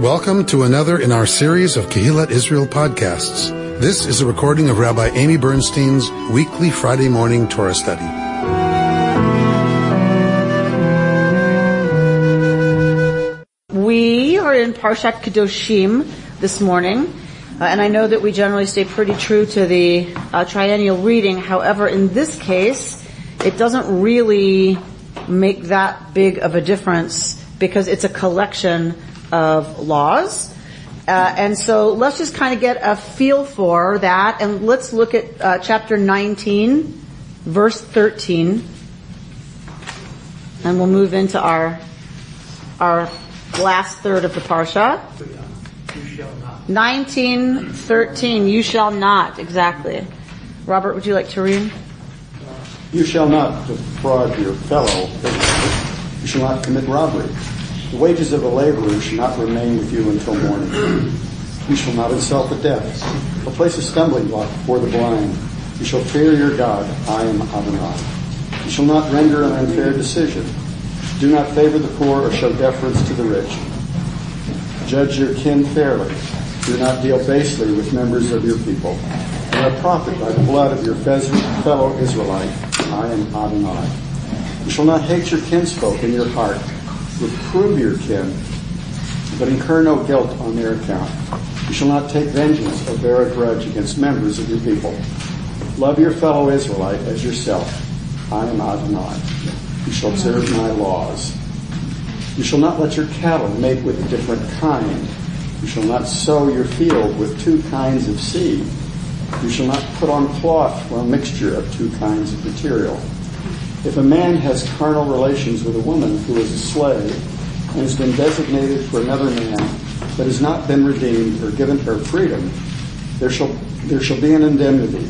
Welcome to another in our series of Kehillat Israel podcasts. This is a recording of Rabbi Amy Bernstein's weekly Friday morning Torah study. We are in Parshat Kedoshim this morning, uh, and I know that we generally stay pretty true to the uh, triennial reading. However, in this case, it doesn't really make that big of a difference because it's a collection of laws. Uh, and so let's just kind of get a feel for that and let's look at uh, chapter 19, verse 13. And we'll move into our, our last third of the parsha. 19, 13, you shall not, exactly. Robert, would you like to read? You shall not defraud your fellow. You shall not commit robbery. The wages of a laborer shall not remain with you until morning. You shall not insult the deaf, or place a stumbling block before the blind. You shall fear your God. I am Adonai. You shall not render an unfair decision. Do not favor the poor or show deference to the rich. Judge your kin fairly. Do not deal basely with members of your people. And a profit by the blood of your fellow Israelite. I am Adonai. You shall not hate your kinsfolk in your heart reprove your kin, but incur no guilt on their account. You shall not take vengeance or bear a grudge against members of your people. Love your fellow Israelite as yourself. I am Adonai. You shall observe my laws. You shall not let your cattle mate with a different kind. You shall not sow your field with two kinds of seed. You shall not put on cloth for a mixture of two kinds of material. If a man has carnal relations with a woman who is a slave and has been designated for another man but has not been redeemed or given her freedom, there shall, there shall be an indemnity.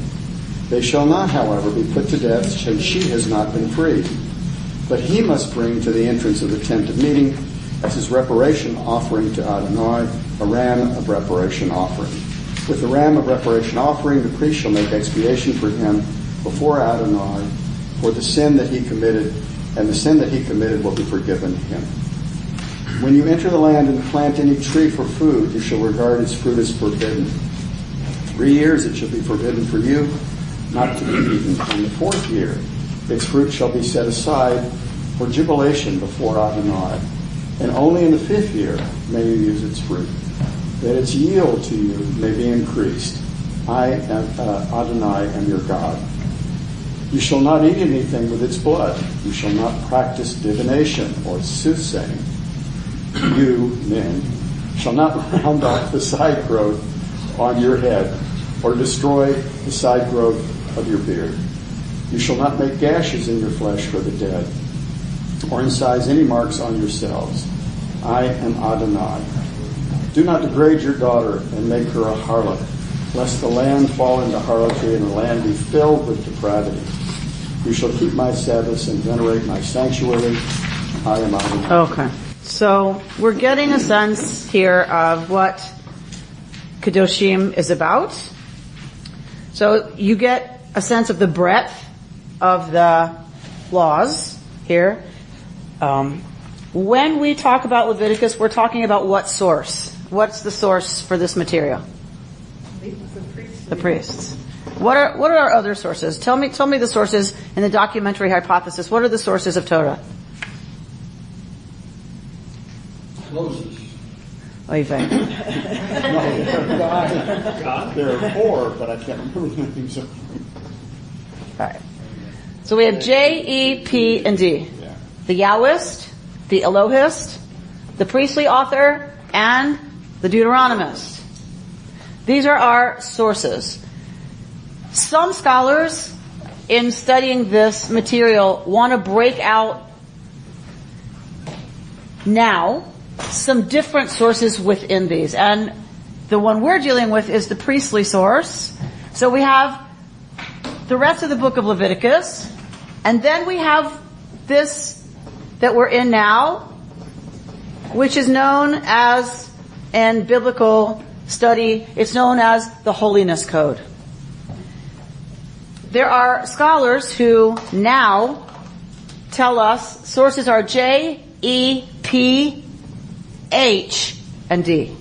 They shall not, however, be put to death since she has not been freed. But he must bring to the entrance of the tent of meeting as his reparation offering to Adonai a ram of reparation offering. With the ram of reparation offering, the priest shall make expiation for him before Adonai for the sin that he committed, and the sin that he committed will be forgiven him. When you enter the land and plant any tree for food, you shall regard its fruit as forbidden. Three years it shall be forbidden for you, not to be eaten. In the fourth year, its fruit shall be set aside for jubilation before Adonai. And only in the fifth year may you use its fruit, that its yield to you may be increased. I am uh, Adonai am your God. You shall not eat anything with its blood. You shall not practice divination or soothsaying. You, men, shall not round off the side growth on your head or destroy the side growth of your beard. You shall not make gashes in your flesh for the dead or incise any marks on yourselves. I am Adonai. Do not degrade your daughter and make her a harlot, lest the land fall into harlotry and the land be filled with depravity. You shall keep my Sabbaths and venerate my sanctuary. I am Adonai. Okay. So we're getting a sense here of what Kedoshim is about. So you get a sense of the breadth of the laws here. Um, when we talk about Leviticus, we're talking about what source? What's the source for this material? The priests. What are what are our other sources? Tell me tell me the sources in the documentary hypothesis. What are the sources of Torah? Moses. Oh, you think? no, there are four, but I can't remember the names of them. Alright. So we have J, E, P, and D. Yeah. The Yahwist, the Elohist, the priestly author, and the Deuteronomist. These are our sources. Some scholars in studying this material want to break out now some different sources within these. And the one we're dealing with is the priestly source. So we have the rest of the book of Leviticus, and then we have this that we're in now, which is known as, in biblical study, it's known as the Holiness Code. There are scholars who now tell us sources are J, E, P, H, and D.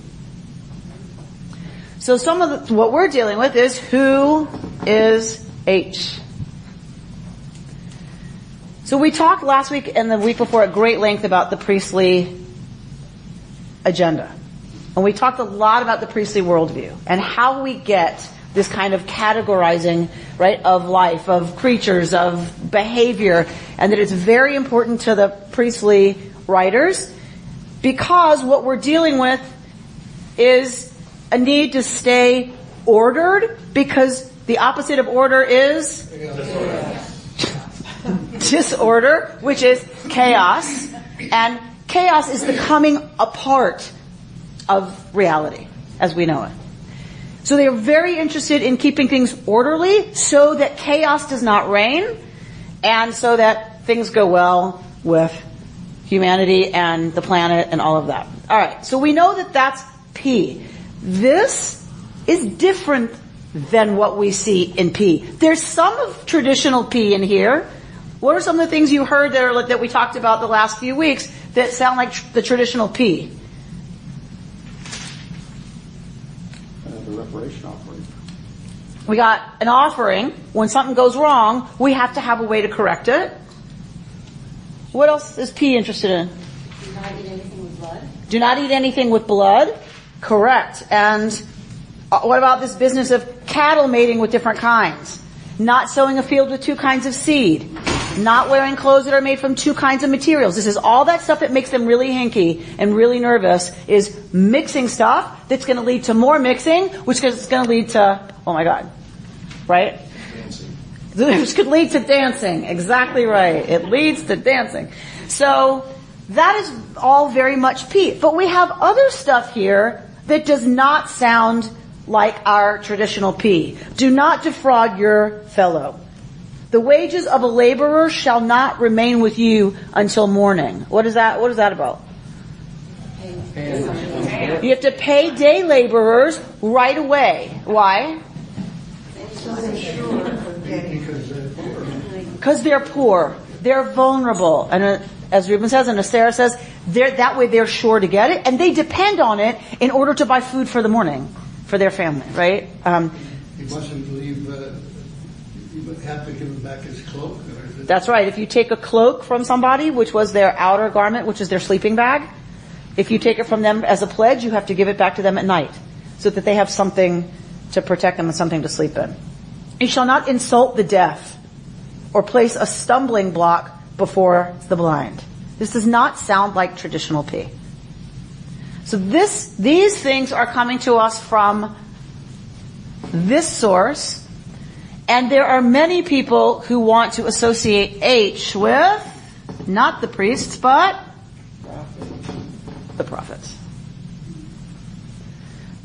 So some of the, what we're dealing with is who is H? So we talked last week and the week before at great length about the priestly agenda. And we talked a lot about the priestly worldview and how we get this kind of categorizing, right, of life, of creatures, of behavior, and that it's very important to the priestly writers because what we're dealing with is a need to stay ordered because the opposite of order is disorder, which is chaos, and chaos is the coming apart of reality as we know it. So they are very interested in keeping things orderly so that chaos does not reign and so that things go well with humanity and the planet and all of that. Alright, so we know that that's P. This is different than what we see in P. There's some of traditional P in here. What are some of the things you heard that, are, that we talked about the last few weeks that sound like tr- the traditional P? Uh, the offering. We got an offering. When something goes wrong, we have to have a way to correct it. What else is P interested in? Do not eat anything with blood. Do not eat anything with blood. Correct. And uh, what about this business of cattle mating with different kinds? Not sowing a field with two kinds of seed. Not wearing clothes that are made from two kinds of materials. This is all that stuff that makes them really hinky and really nervous is mixing stuff that's going to lead to more mixing, which is going to lead to, oh my god, right? Which could lead to dancing. Exactly right. It leads to dancing. So that is all very much P. But we have other stuff here that does not sound like our traditional P. Do not defraud your fellow. The wages of a laborer shall not remain with you until morning. What is that? What is that about? You have to pay day laborers right away. Why? Because they're poor. They're vulnerable. And uh, as Ruben says and as Sarah says, that way they're sure to get it and they depend on it in order to buy food for the morning for their family, right? Um, mustn't leave, uh, have to give him back his cloak? That's right. If you take a cloak from somebody, which was their outer garment, which is their sleeping bag, if you take it from them as a pledge, you have to give it back to them at night so that they have something to protect them and something to sleep in. You shall not insult the deaf or place a stumbling block before the blind. This does not sound like traditional P. So this, these things are coming to us from this source, and there are many people who want to associate H with not the priests, but the prophets.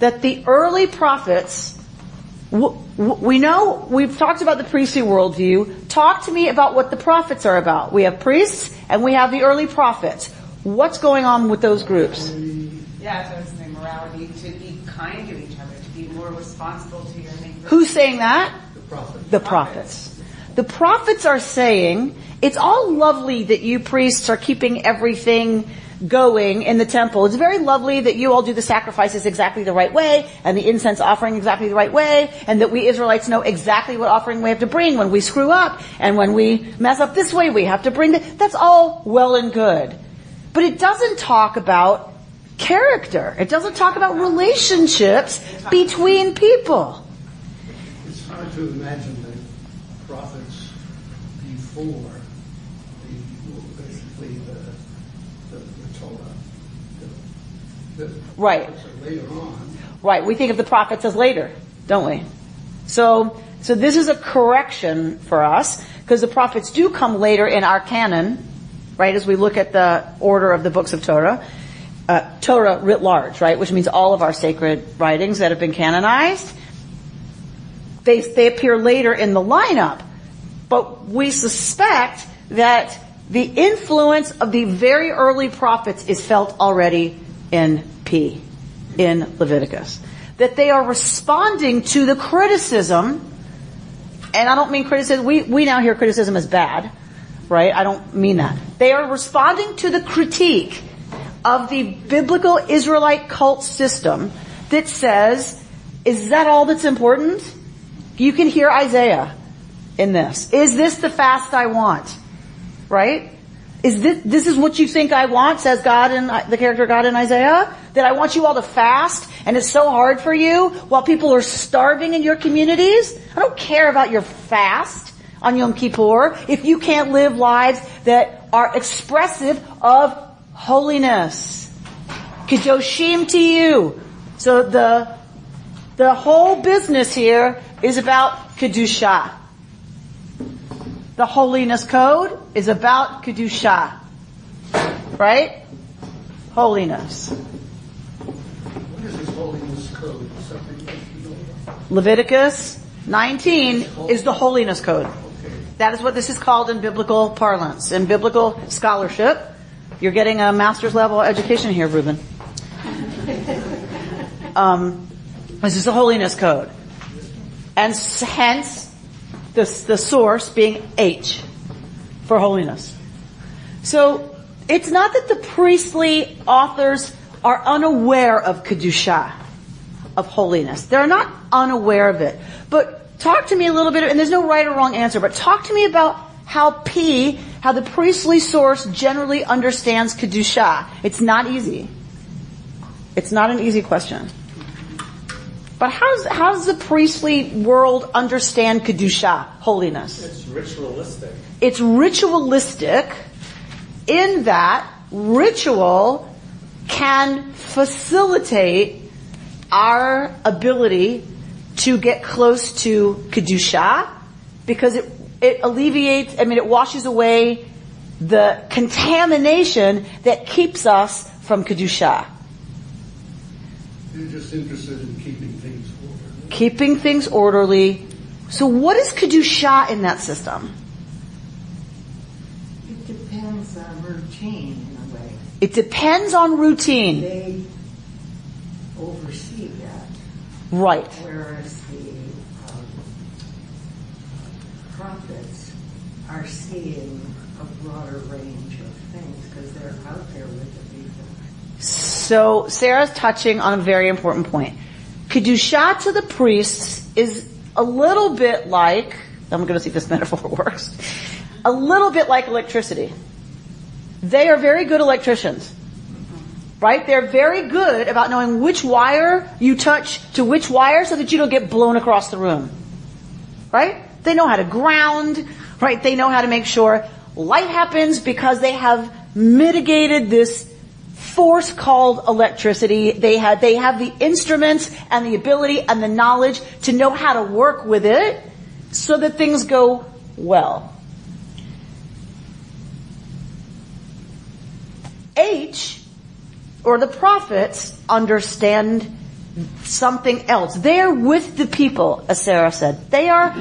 That the early prophets, we know, we've talked about the priestly worldview. Talk to me about what the prophets are about. We have priests and we have the early prophets. What's going on with those groups? Yeah, so it's the morality to be kind to each other, to be more responsible to your neighbor. Who's saying that? The. The prophets. The prophets are saying, it's all lovely that you priests are keeping everything going in the temple. It's very lovely that you all do the sacrifices exactly the right way and the incense offering exactly the right way and that we Israelites know exactly what offering we have to bring when we screw up and when we mess up this way we have to bring that. That's all well and good. But it doesn't talk about character. It doesn't talk about relationships between people. To imagine the prophets before the, basically the, Torah. Right. later on. Right, we think of the prophets as later, don't we? So, so this is a correction for us, because the prophets do come later in our canon, right, as we look at the order of the books of Torah. Uh, Torah writ large, right, which means all of our sacred writings that have been canonized. They, they appear later in the lineup, but we suspect that the influence of the very early prophets is felt already in P, in Leviticus. That they are responding to the criticism, and I don't mean criticism, we, we now hear criticism as bad, right? I don't mean that. They are responding to the critique of the biblical Israelite cult system that says, is that all that's important? You can hear Isaiah in this. Is this the fast I want? Right? Is this, this is what you think I want, says God in, the character God in Isaiah? That I want you all to fast and it's so hard for you while people are starving in your communities? I don't care about your fast on Yom Kippur if you can't live lives that are expressive of holiness. Kedoshim to you. So the, the whole business here is about Kedusha. The holiness code is about Kedusha. Right? Holiness. What is this holiness code? Something that you know about? Leviticus 19 is the holiness code. That is what this is called in biblical parlance, in biblical scholarship. You're getting a master's level education here, Reuben. Um, this is the holiness code. And hence, the, the source being H for holiness. So, it's not that the priestly authors are unaware of Kedusha, of holiness. They're not unaware of it. But talk to me a little bit, and there's no right or wrong answer, but talk to me about how P, how the priestly source generally understands Kedusha. It's not easy. It's not an easy question. But how's, how does the priestly world understand Kedusha, holiness? It's ritualistic. It's ritualistic in that ritual can facilitate our ability to get close to Kedusha because it, it alleviates, I mean, it washes away the contamination that keeps us from Kedusha. You're just interested in keeping things ordered. Keeping things orderly. So what is Kedusha in that system? It depends on routine in a way. It depends on routine. They oversee that, Right. whereas the um, prophets are seeing a broader range of things because they're out there with the people. So Sarah's touching on a very important point. Kedusha to the priests is a little bit like, I'm going to see if this metaphor works, a little bit like electricity. They are very good electricians. Right? They're very good about knowing which wire you touch to which wire so that you don't get blown across the room. Right? They know how to ground, right? They know how to make sure light happens because they have mitigated this force called electricity. They have, they have the instruments and the ability and the knowledge to know how to work with it so that things go well. H, or the prophets, understand something else. They're with the people, as Sarah said. They are,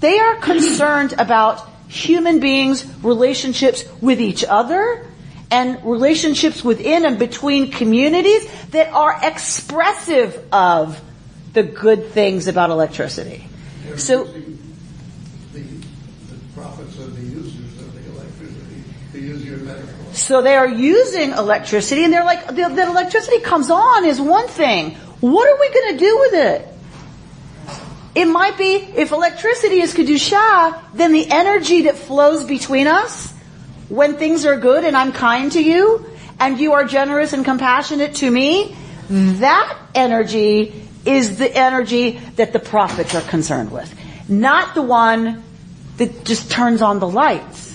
they are concerned about human beings' relationships with each other and relationships within and between communities that are expressive of the good things about electricity. They're So- The, the prophets are the users of the electricity, to use your metaphor. So they are using electricity and they're like, the, the electricity comes on is one thing. What are we gonna do with it? It might be, if electricity is Kedusha, then the energy that flows between us, when things are good and I'm kind to you, and you are generous and compassionate to me, that energy is the energy that the prophets are concerned with. Not the one that just turns on the lights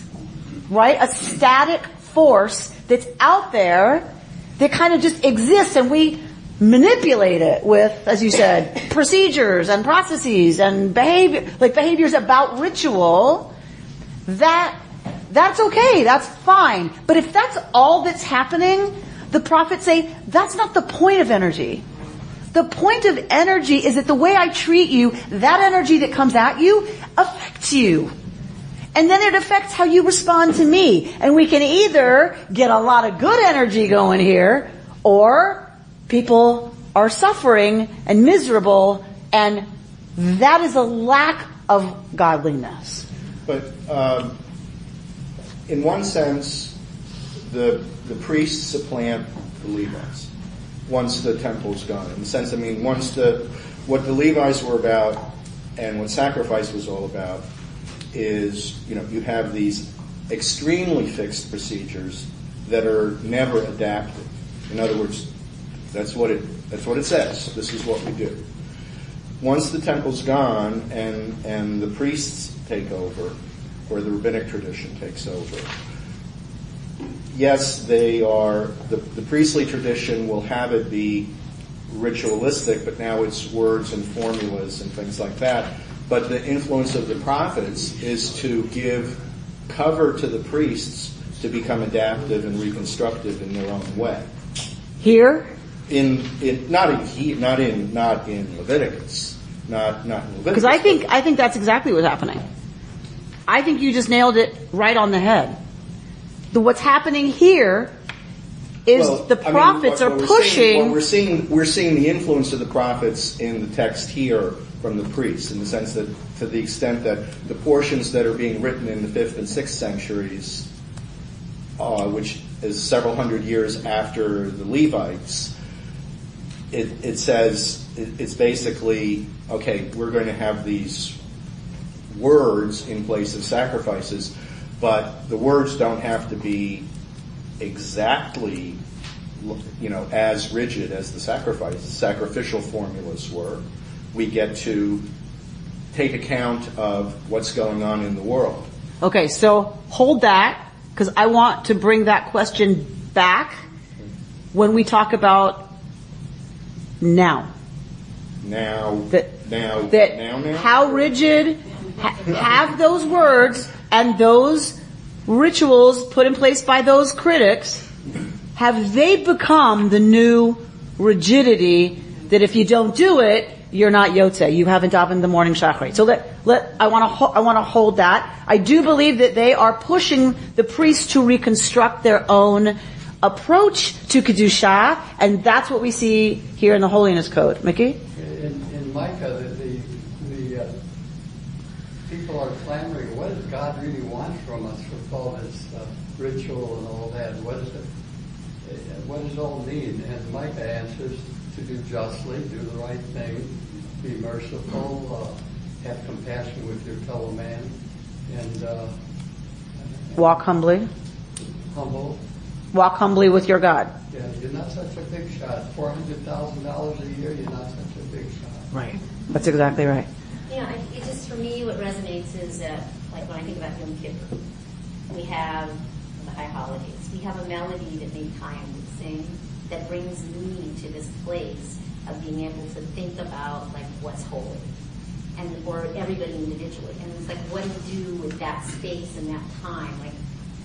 right? A static force that's out there that kind of just exists and we manipulate it with, as you said, procedures and processes and behavior, like behaviors about ritual, that, that's okay, that's fine. But if that's all that's happening, the prophets say, that's not the point of energy. The point of energy is that the way I treat you, that energy that comes at you affects you. And then it affects how you respond to me. And we can either get a lot of good energy going here, or people are suffering and miserable, and that is a lack of godliness. But um, in one sense, the the priests supplant the Levites. Once the temple's gone, in the sense, I mean, once the what the Levites were about and what sacrifice was all about is, you know, you have these extremely fixed procedures that are never adapted. In other words, that's what it that's what it says. This is what we do. Once the temple's gone and and the priests take over, or the rabbinic tradition takes over, yes, they are the, the priestly tradition will have it be ritualistic, but now it's words and formulas and things like that. But the influence of the prophets is to give cover to the priests to become adaptive and reconstructive in their own way. Here, In, in not in he, not in not in Leviticus, not not in Leviticus. because I think I think that's exactly what's happening. I think you just nailed it right on the head. The, what's happening here is Well, the I mean, prophets what- are what seeing- pushing. what we're seeing, we're seeing the influence of the prophets in the text here from the priests, in the sense that, to the extent that the portions that are being written in the fifth and sixth centuries, uh, which is several hundred years after the Levites, it, it says it, it's basically okay. We're going to have these words in place of sacrifices, but the words don't have to be exactly, you know, as rigid as the sacrifice, sacrificial formulas were. We get to take account of what's going on in the world. Okay, so hold that because I want to bring that question back when we talk about now. Now, That now, that now, now. how rigid ha- have those words and those rituals put in place by those critics have they become the new rigidity that if you don't do it you're not yotze you haven't davened the morning shachrit? So let let I want to ho- I want to hold that. I do believe that they are pushing the priests to reconstruct their own approach to kedusha and that's what we see here in the holiness code. Mickey? In, in Micah, the, the, the uh, people are clamoring, what does God really want from us with all this uh, ritual and all that? What is it? uh, What does it all mean? And Micah answers to do justly, do the right thing, be merciful, uh, have compassion with your fellow man, and uh, walk humbly humble. walk humbly with your God Yeah, you're not such a big shot. Four hundred thousand dollars a year, you're not such a big shot. Right. That's exactly right. Yeah, it just, for me, what resonates is that, like when I think about Yom Kippur, we have the high holidays. We have a melody that Chaim would sing that brings me to this place of being able to think about like what's holy. And, or everybody individually. And it's like, what do you do with that space and that time? Like,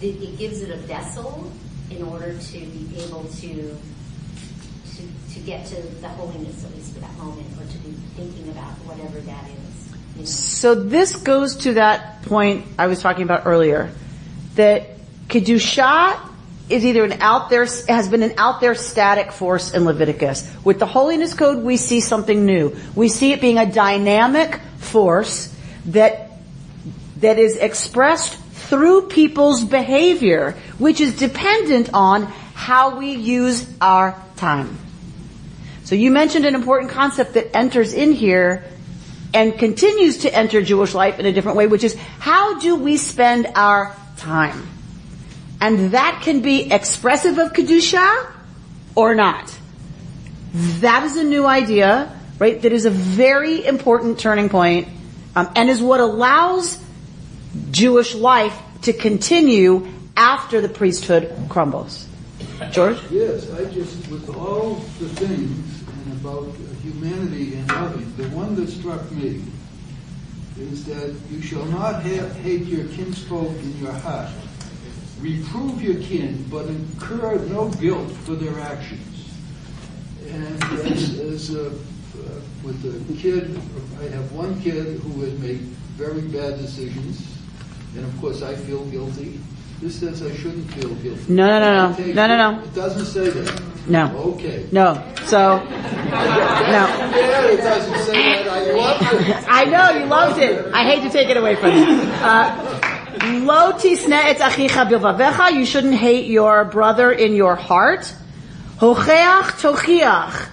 it gives it a vessel in order to be able to to, get to the holiness, at least for that moment, or to be thinking about whatever that is. You know? So this goes to that point I was talking about earlier, that Kedusha is either an out there, has been an out there static force in Leviticus. With the Holiness Code, we see something new. We see it being a dynamic force that, that is expressed through people's behavior, which is dependent on how we use our time. So you mentioned an important concept that enters in here and continues to enter Jewish life in a different way, which is how do we spend our time? And that can be expressive of Kedusha or not. That is a new idea, right? That is a very important turning point, um, and is what allows Jewish life to continue after the priesthood crumbles. George? Yes, I just, with all the things about humanity and loving, the one that struck me is that you shall not ha- hate your kinsfolk in your heart. Reprove your kin, but incur no guilt for their actions. And as, as uh, uh, with the kid, I have one kid who has made very bad decisions, and of course I feel guilty. This says I shouldn't feel guilty. No, no, no, no. No, no, no. It doesn't say that. No. Okay. No. So, no. Yeah, it doesn't say that. I. I know you loved it. I hate to take it away from you. Uh, Lo tisne et achicha bilvavecha. You shouldn't hate your brother in your heart. Hocheach tochiach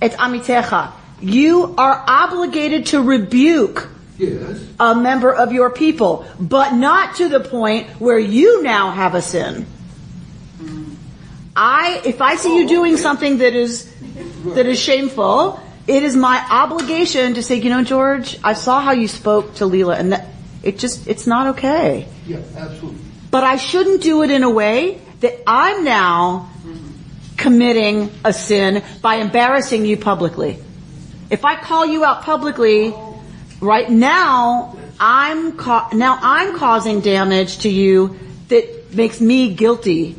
et amitecha. You are obligated to rebuke Yes. a member of your people, but not to the point where you now have a sin. I, if I see you doing something that is, that is shameful, it is my obligation to say, you know, George, I saw how you spoke to Leela and that, it just, it's not okay. Yeah, absolutely. But I shouldn't do it in a way that I'm now committing a sin by embarrassing you publicly. If I call you out publicly, right now, I'm ca- now I'm causing damage to you that makes me guilty.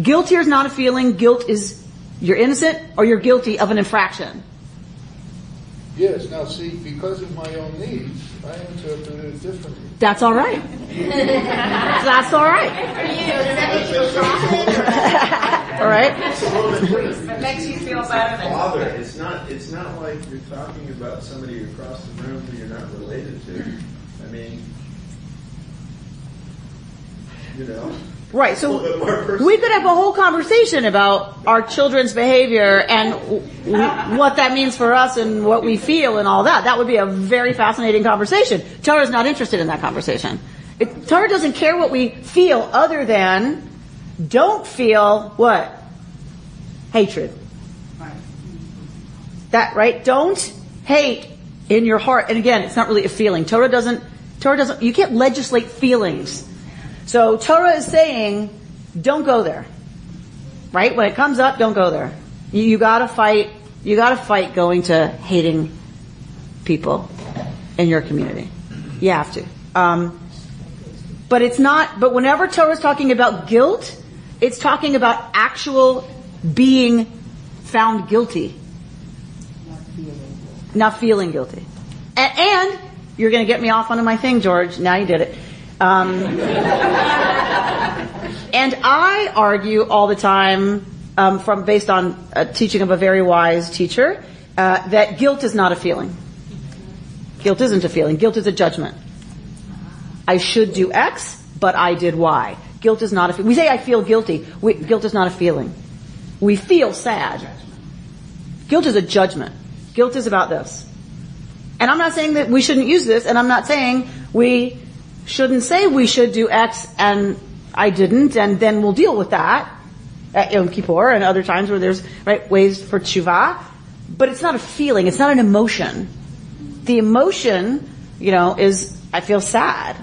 Guilt here is not a feeling. Guilt is you're innocent or you're guilty of an infraction. Yes, now see, because of my own needs, I interpret it differently. That's all right. That's all right. all right. It makes you feel better Father, it's not, it's not like you're talking about somebody across the room who you're not related to. I mean, you know. Right. A little bit more So we could have a whole conversation about our children's behavior and w- w- what that means for us and what we feel and all that. That would be a very fascinating conversation. Torah is not interested in that conversation. It, Torah doesn't care what we feel other than don't feel what? Hatred. That, right? Don't hate in your heart. And again, it's not really a feeling. Torah doesn't, Torah doesn't, you can't legislate feelings. So Torah is saying, don't go there. Right? When it comes up, don't go there. You, you gotta fight, you gotta fight going to hating people in your community. You have to. Um, but it's not, but whenever Torah is talking about guilt, it's talking about actual being found guilty. Not feeling guilty. not feeling And, and you're gonna get me off onto my thing, George. Now you did it. Um, and I argue all the time, um, from based on a teaching of a very wise teacher, uh, that guilt is not a feeling. Guilt isn't a feeling. Guilt is a judgment. I should do X, but I did Y. Guilt is not a. We say I feel guilty. We, guilt is not a feeling. We feel sad. Guilt is a judgment. Guilt is about this. And I'm not saying that we shouldn't use this, and I'm not saying we shouldn't say we should do X and I didn't, and then we'll deal with that at Yom Kippur and other times where there's right ways for tshuva. But it's not a feeling. It's not an emotion. The emotion, you know, is I feel sad.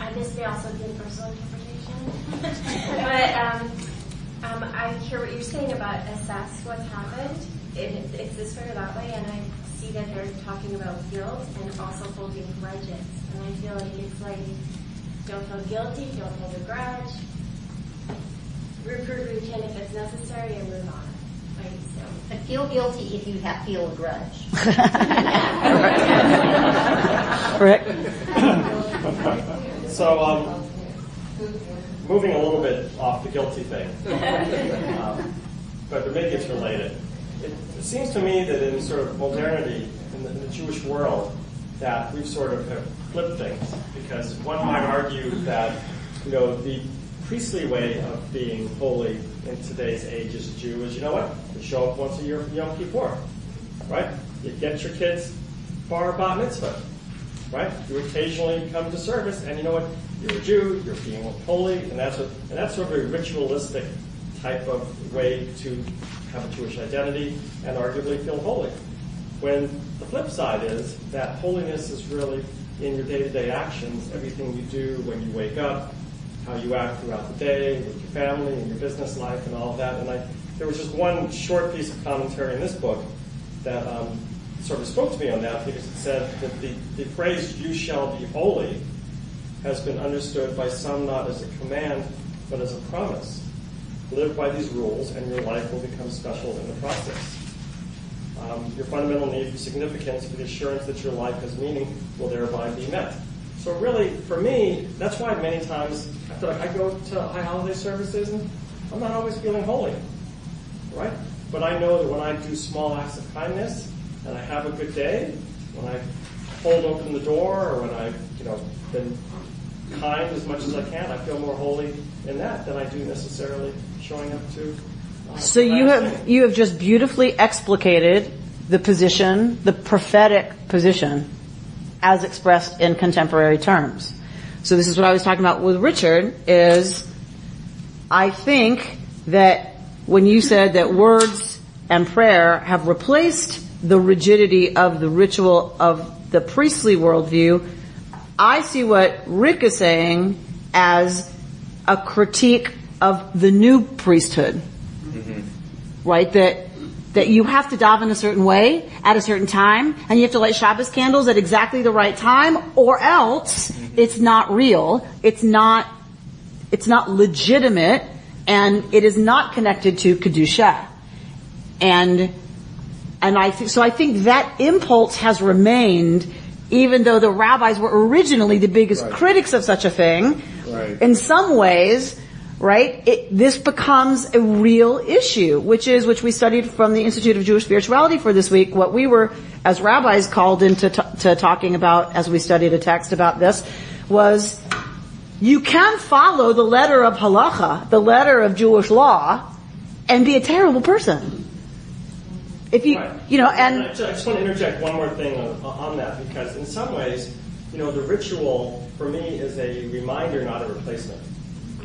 I this may also a personal interpretation, but um, um, I hear what you're saying about assess what's happened. It, it's this way or that way, and I see that they're talking about guilt and also holding grudges. And I feel like it's like, don't feel guilty, don't hold a grudge. Reprove who you can if it's necessary and move on. Right? So. But feel guilty if you have feel a grudge. Correct? So, um, moving a little bit off the guilty thing, um, but but maybe it's related. It, seems to me that in sort of modernity, in the, in the Jewish world, that we've sort of have flipped things because one might argue that you know the priestly way of being holy in today's age as a Jew is you know what you show up once a year for Yom Kippur, right? You get your kids bar bat mitzvah, right? You occasionally come to service, and you know what? You're a Jew. You're being holy, and that's what, and that's sort of a ritualistic type of way to have a Jewish identity and arguably feel holy. When the flip side is that holiness is really in your day-to-day actions, everything you do when you wake up, how you act throughout the day with your family and your business life and all of that. And I, there was just one short piece of commentary in this book that um, sort of spoke to me on that because it said that the, the phrase "you shall be holy" has been understood by some not as a command but as a promise. Live by these rules, and your life will become special in the process. Um, your fundamental need for significance, for the assurance that your life has meaning, will thereby be met. So really, for me, that's why many times I feel like I go to high holiday services and I'm not always feeling holy, right? But I know that when I do small acts of kindness and I have a good day, when I hold open the door or when I've, you know, been kind as much as I can, I feel more holy in that than I do necessarily showing up too. Uh, So you have you have just beautifully explicated the position, the prophetic position, as expressed in contemporary terms. So this is what I was talking about with Richard. Is I think that when you said that words and prayer have replaced the rigidity of the ritual of the priestly worldview, I see what Rick is saying as a critique of the new priesthood mm-hmm. right? That that you have to daven a certain way at a certain time, and you have to light Shabbos candles at exactly the right time, or else mm-hmm. it's not real. It's not it's not legitimate, and it is not connected to kedusha. And and I think so. I think that impulse has remained, even though the rabbis were originally the biggest critics of such a thing. Right. In some ways, right, it, this becomes a real issue, which is, which we studied from the Institute of Jewish Spirituality for this week, what we were, as rabbis, called into t- to talking about as we studied a text about this, was you can follow the letter of halacha, the letter of Jewish law, and be a terrible person. If you, you know, and I just, I just want to interject one more thing on, on that because in some ways, you know, the ritual for me is a reminder, not a replacement.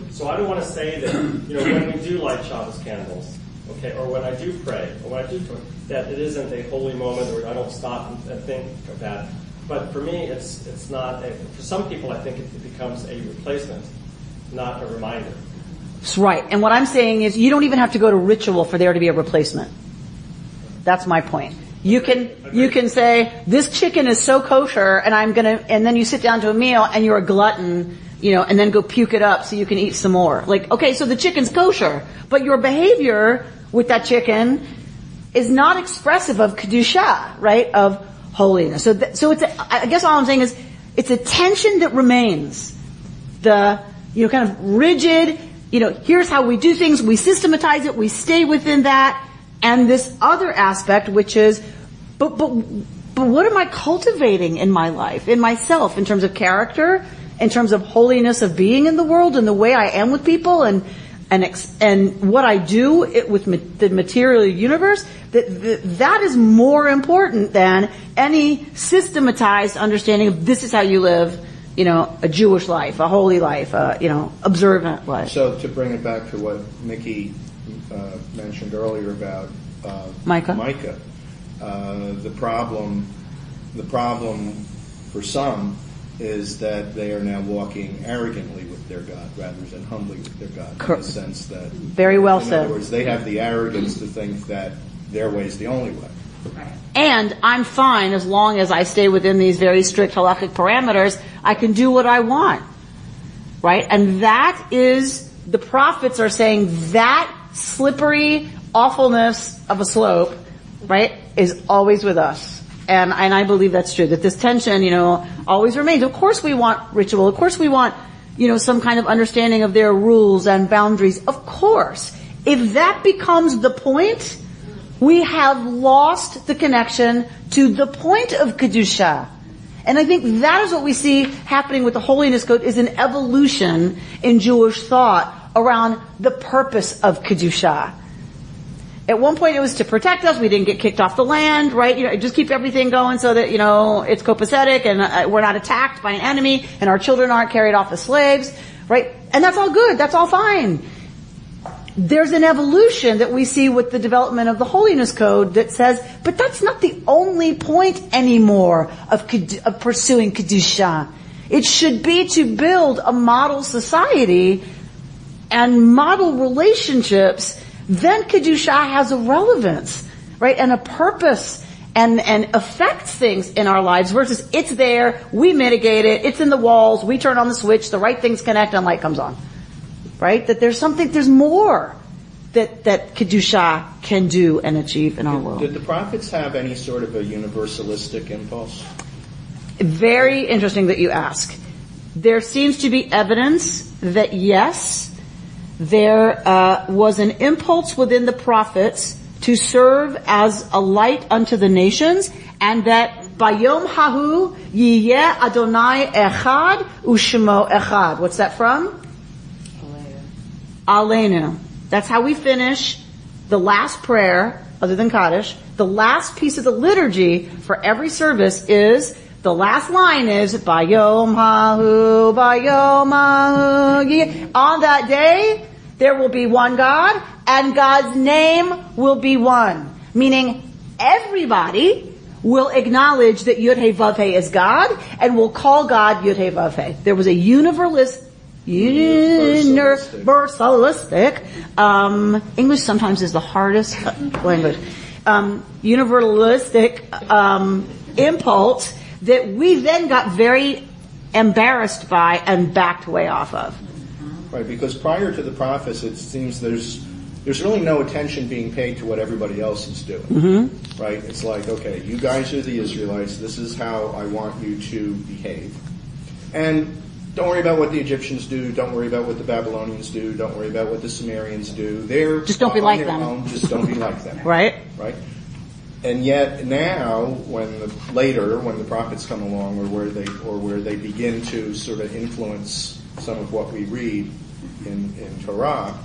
So I don't want to say that, you know, when we do light Shabbos candles, okay, or when I do pray, or when I do pray, that it isn't a holy moment or I don't stop and, think of that. But for me, it's it's not. A, for some people, I think it, it becomes a replacement, not a reminder. That's right. And what I'm saying is you don't even have to go to ritual for there to be a replacement. That's my point. You can, you can say, this chicken is so kosher and I'm gonna, and then you sit down to a meal and you're a glutton, you know, and then go puke it up so you can eat some more. Like, okay, so the chicken's kosher, but your behavior with that chicken is not expressive of kedusha, right? Of holiness. So, th- so it's, a, I guess all I'm saying is, it's a tension that remains. The, you know, kind of rigid, you know, here's how we do things, we systematize it, we stay within that, and this other aspect, which is, but, but, but what am I cultivating in my life, in myself, in terms of character, in terms of holiness of being in the world, and the way I am with people, and, and, ex- and what I do it, with ma- the material universe, that, that, that is more important than any systematized understanding of this is how you live, you know, a Jewish life, a holy life, a, you know, observant life. So to bring it back to what Mickey uh, mentioned earlier about uh, Micah. Micah, uh, the problem, the problem for some is that they are now walking arrogantly with their God rather than humbly with their God. Cor- In the sense that, Very well in said. In other words, they have the arrogance to think that their way is the only way. And I'm fine as long as I stay within these very strict halachic parameters. I can do what I want. Right? And that is, the prophets are saying that slippery awfulness of a slope, right, is always with us. And, and I believe that's true, that this tension, you know, always remains. Of course we want ritual. Of course we want, you know, some kind of understanding of their rules and boundaries. Of course. If that becomes the point, we have lost the connection to the point of Kedusha. And I think that is what we see happening with the Holiness Code is an evolution in Jewish thought around the purpose of Kedusha. At one point it was to protect us, we didn't get kicked off the land, right? You know, just keep everything going so that, you know, it's copacetic and uh, we're not attacked by an enemy and our children aren't carried off as slaves, right? And that's all good, that's all fine there's an evolution that we see with the development of the holiness code that says, but that's not the only point anymore of, of pursuing kedusha. It should be to build a model society and model relationships. Then kedusha has a relevance, right, and a purpose. And, and affects things in our lives versus it's there, we mitigate it, it's in the walls, we turn on the switch, the right things connect and light comes on right? That there's something, there's more that, that Kedusha can do and achieve in our Did, world. did the prophets have any sort of a universalistic impulse? Very interesting that you ask. There seems to be evidence that yes, there uh, was an impulse within the prophets to serve as a light unto the nations, and that Bayom Hahu Yiyeh Adonai Echad Ushmo Echad. What's that from? Alenu. That's how we finish the last prayer, other than Kaddish. The last piece of the liturgy for every service is, the last line is, Bayom Hahu, Bayom Hahu. On that day, there will be one God, and God's name will be one. Meaning, everybody will acknowledge that Yud He Vav He is God, and will call God Yud He Vav He. There was a universalist, universalistic, um, English sometimes is the hardest language, um, universalistic um, impulse that we then got very embarrassed by and backed way off of. Right, because prior to the prophets, it seems there's there's really no attention being paid to what everybody else is doing. Mm-hmm. Right? It's like, okay, you guys are the Israelites. This is how I want you to behave, and don't worry about what the Egyptians do. Don't worry about what the Babylonians do. Don't worry about what the Sumerians do. They're Just don't be like them. own. Just don't be like them. Right? Right. And yet now, when the, later, when the prophets come along, or where they, or where they begin to sort of influence some of what we read in, in Torah,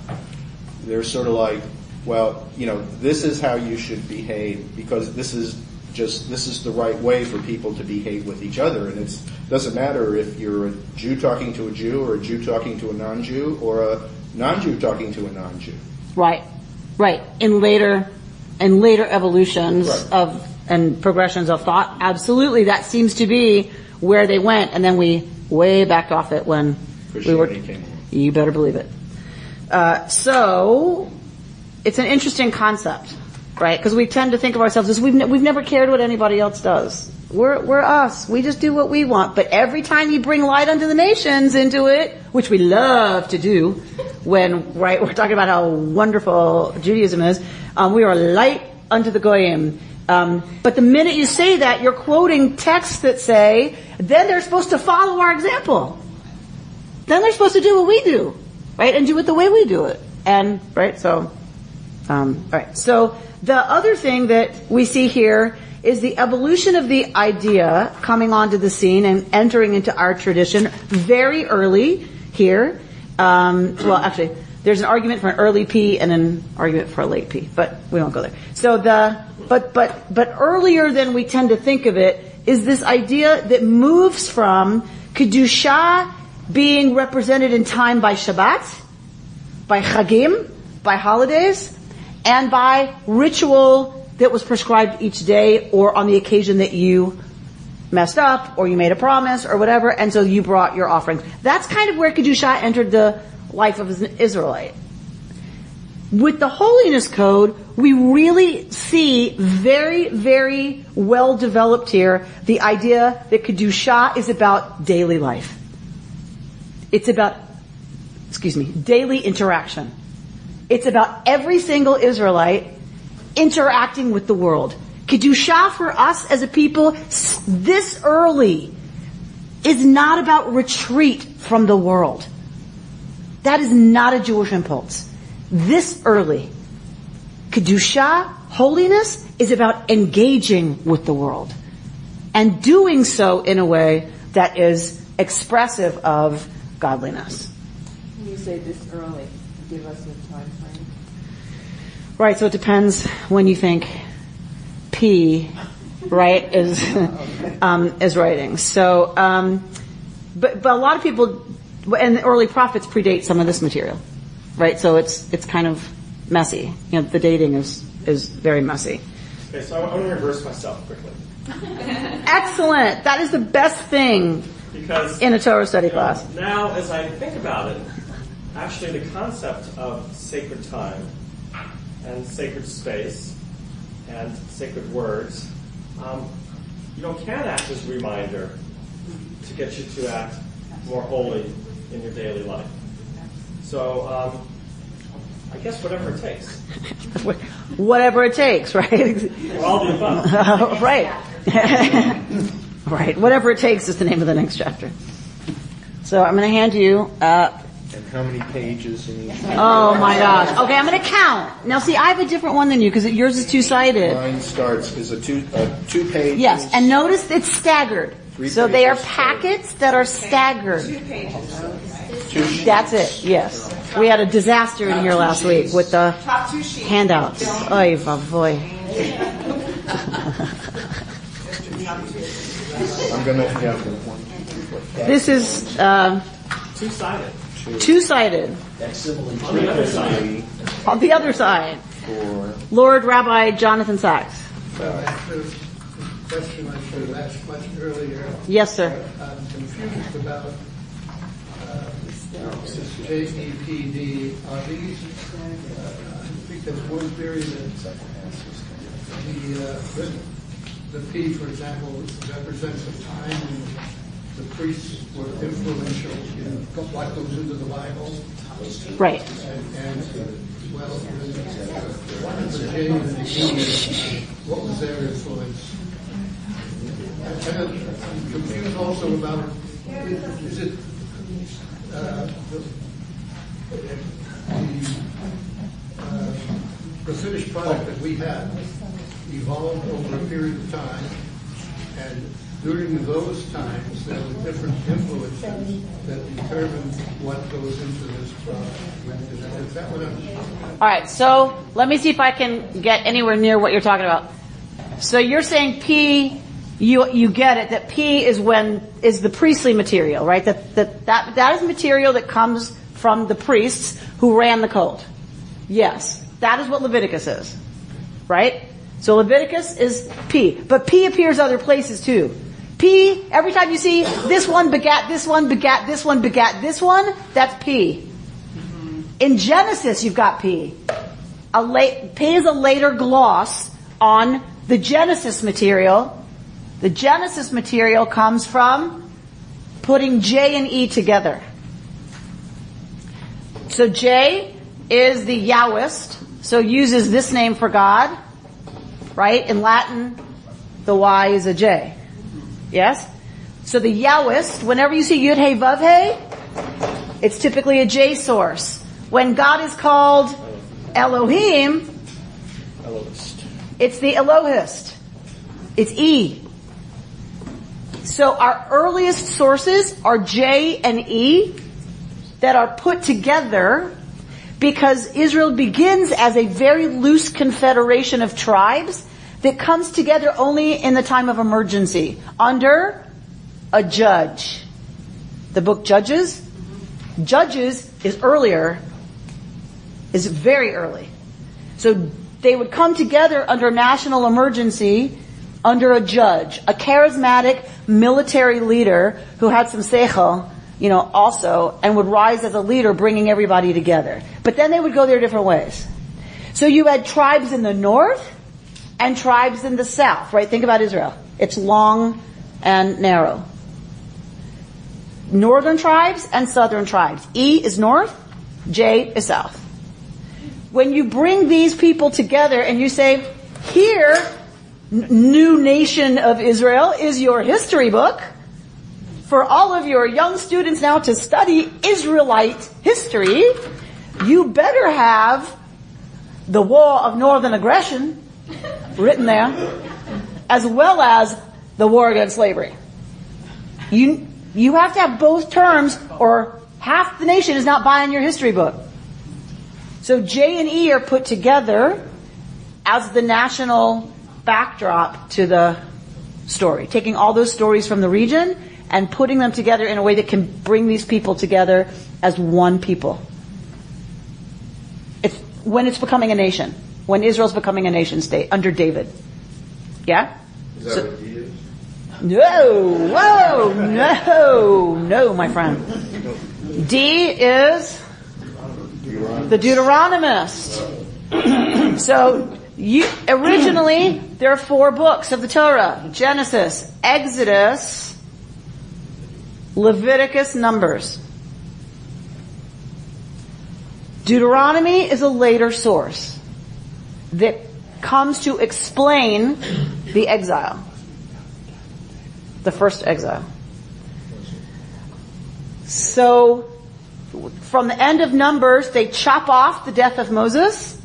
they're sort of like, well, you know, this is how you should behave because this is just, this is the right way for people to behave with each other. And it doesn't matter if you're a Jew talking to a Jew or a Jew talking to a non-Jew or a non-Jew talking to a non-Jew. Right. Right. In later, in later evolutions Right. of, and progressions of thought, absolutely that seems to be where they went and then we way backed off it when we were, Christianity came along. You better believe it. Uh, so, it's an interesting concept, right? Because we tend to think of ourselves as we've, ne- we've never cared what anybody else does. We're, we're us. We just do what we want. But every time you bring light unto the nations into it, which we love to do, when, right, we're talking about how wonderful Judaism is, um, we are light unto the goyim. Um, but the minute you say that, you're quoting texts that say, then they're supposed to follow our example then they're supposed to do what we do, right? And do it the way we do it. And, right, so, um, alright. So, the other thing that we see here is the evolution of the idea coming onto the scene and entering into our tradition very early here. Um, well, actually, there's an argument for an early P and an argument for a late P, but we won't go there. So the, but, but, but earlier than we tend to think of it is this idea that moves from Kedusha being represented in time by Shabbat, by Chagim, by holidays, and by ritual that was prescribed each day or on the occasion that you messed up or you made a promise or whatever, and so you brought your offerings. That's kind of where Kedusha entered the life of an Israelite. With the holiness code, we really see very, very well developed here the idea that Kedusha is about daily life. It's about, excuse me, daily interaction. It's about every single Israelite interacting with the world. Kedusha for us as a people this early is not about retreat from the world. That is not a Jewish impulse. This early, Kedusha, holiness, is about engaging with the world. And doing so in a way that is expressive of godliness. When you say this early, give us a time frame. Right, so it depends when you think P, right, is, um, is writing. So, um, but, but a lot of people, and the early prophets predate some of this material, right? So it's, it's kind of messy. You know, the dating is, is very messy. Okay, so I want to reverse myself quickly. Excellent! That is the best thing Because in a Torah study class. now, as I think about it, actually the concept of sacred time and sacred space and sacred words, um, you know, can act as a reminder to get you to act more holy in your daily life. So, um, I guess whatever it takes. Whatever it takes, right? Or all the above. right. right. Whatever it takes is the name of the next chapter. So I'm going to hand you, uh, And how many pages in each? oh my gosh. Okay, I'm going to count. Now see, I have a different one than you because yours is two-sided. Mine starts is a two a two page. Yes, and notice it's staggered. Three So they are pages. packets that are staggered. Two pages. two sheets. That's it, yes. We had a disaster in here last week with the Top two handouts. Don't- Oy vavoy. I'm gonna, yeah, one, two, four, five. This is uh, Two-sided. two-sided. On the other side. On the other side, Four, Lord Rabbi Jonathan Sacks. That's the question I should have asked much earlier. Yes, sir. I'm confused about uh, this JEPD. Are these, uh, I think there's one theory that the, uh, the, the P, for example, represents a time when the priests were influential in what goes into the Bible. Right. And, and well, the, the and the what was their influence? And I'm confused also about, is it, uh, the, the, uh, the finished product that we have evolved over a period of time, and during those times, there were different influences that determined what goes into this product. Is that, what I'm? All right, so let me see if I can get anywhere near what you're talking about. So you're saying P, you you get it that P is when is the priestly material, right? That that that that is material that comes from the priests who ran the cult. Yes, that is what Leviticus is, right? So Leviticus is P, but P appears other places too. P, every time you see this one begat this one begat this one begat this one, that's P. In Genesis, you've got P. A late, P is a later gloss on the Genesis material. The Genesis material comes from putting J and E together. So J is the Yahwist, so uses this name for God, right? In Latin, the Y is a J. Yes? So the Yahwist, whenever you see Yud Hey Vav Hey, it's typically a J source. When God is called Elohim, Elohist. it's the Elohist. It's E. So our earliest sources are J and E that are put together because Israel begins as a very loose confederation of tribes that comes together only in the time of emergency under a judge. The book Judges, Judges is earlier, is very early. So they would come together under a national emergency under a judge, a charismatic military leader who had some seichel, you know, also, and would rise as a leader bringing everybody together. But then they would go their different ways. So you had tribes in the north and tribes in the south, right? Think about Israel. It's long and narrow. Northern tribes and southern tribes. E is north, J is south. When you bring these people together and you say, here, n- new nation of Israel is your history book, for all of your young students now to study Israelite history, you better have the war of northern aggression written there, as well as the war against slavery. You, you have to have both terms or half the nation is not buying your history book. So J and E are put together as the national backdrop to the story, taking all those stories from the region and putting them together in a way that can bring these people together as one people. It's when it's becoming a nation, when Israel's becoming a nation state under David. Yeah? Is that So- what he is? no, whoa, no, no, my friend. D is the Deuteronomist. so you, originally there are four books of the Torah: Genesis, Exodus, Leviticus, Numbers. Deuteronomy is a later source that comes to explain the exile the first exile. So, from the end of Numbers, they chop off the death of Moses.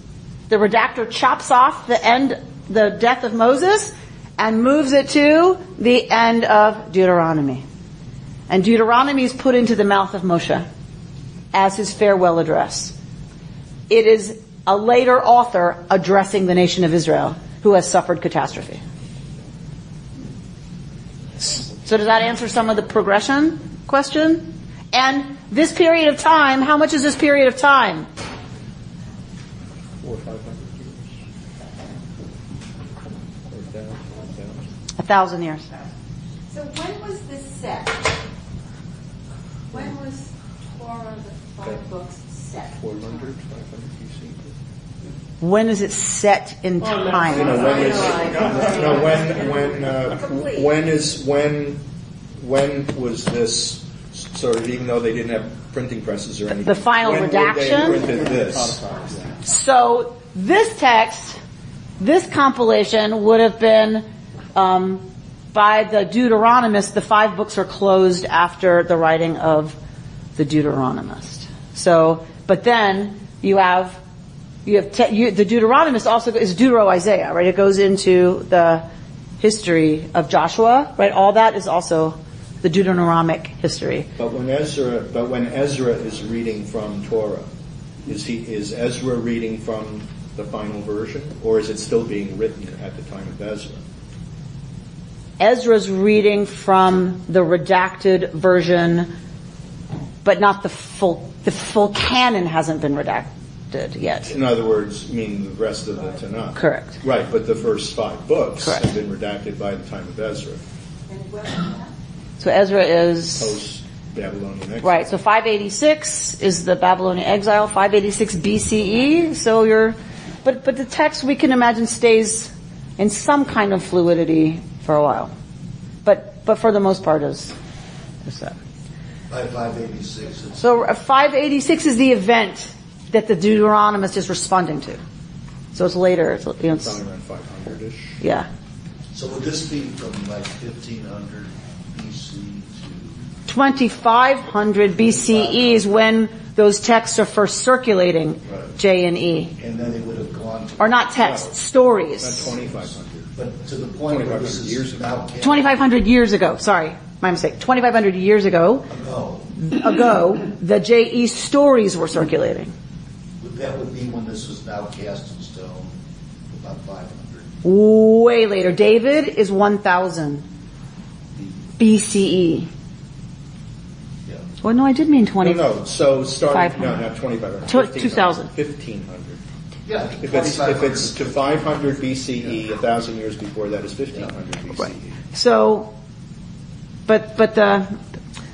The redactor chops off the end, the death of Moses, and moves it to the end of Deuteronomy. And Deuteronomy is put into the mouth of Moshe. as his farewell address. It is a later author addressing the nation of Israel who has suffered catastrophe. So does that answer some of the progression question? And this period of time, how much is this period of time? Four or five hundred years. A thousand years. So when was this set? When was Torah, the five books, set? 400, 500 BC. When is it set in time? You know, when is, no, when, when, uh, when is, when, when was this sort of, even though they didn't have printing presses or anything? The final when redaction? When they this? So this text, this compilation would have been um, by the Deuteronomist. The five books are closed after the writing of the Deuteronomist. So, but then you have you have te- you, the Deuteronomist also is Deutero Isaiah, right? It goes into the history of Joshua, right? All that is also the Deuteronomic history. But when Ezra, but when Ezra is reading from Torah, is he, is Ezra reading from the final version, or is it still being written at the time of Ezra? Ezra's reading from the redacted version, but not the full, the full canon hasn't been redacted yet. In other words, meaning the rest of the Tanakh. Correct. Right, but the first five books Correct. have been redacted by the time of Ezra, So Ezra is, post Babylonian exile. right, so 586 is the Babylonian exile, 586 BCE, E. so you're, but, but the text we can imagine stays in some kind of fluidity for a while. But, but for the most part is, is that. By 586, So uh, 586 is the event that the Deuteronomist is responding to. So it's later. It's, you know, it's, around 500-ish. yeah. So would this be from like 1500 BC to 2500 BCE is when those texts are first circulating, J and E. and then it would have gone to Or not texts, stories. Not 2,500. But to the point where this 2,500 is years ago. now 2500 years ago, sorry, my mistake. 2500 years ago, ago. ago, the JE stories were circulating. Would- That would be when this was now cast in stone, about 500. Way later. David is 1000 BCE. Yeah. Well, no, I did mean 20. No, no, so starting, no, 500. not 2,500. Tw- 2000. 1,500. Yeah, If it's, if it's to 500 BCE, a thousand years before that is 1,500 BCE. So, but but the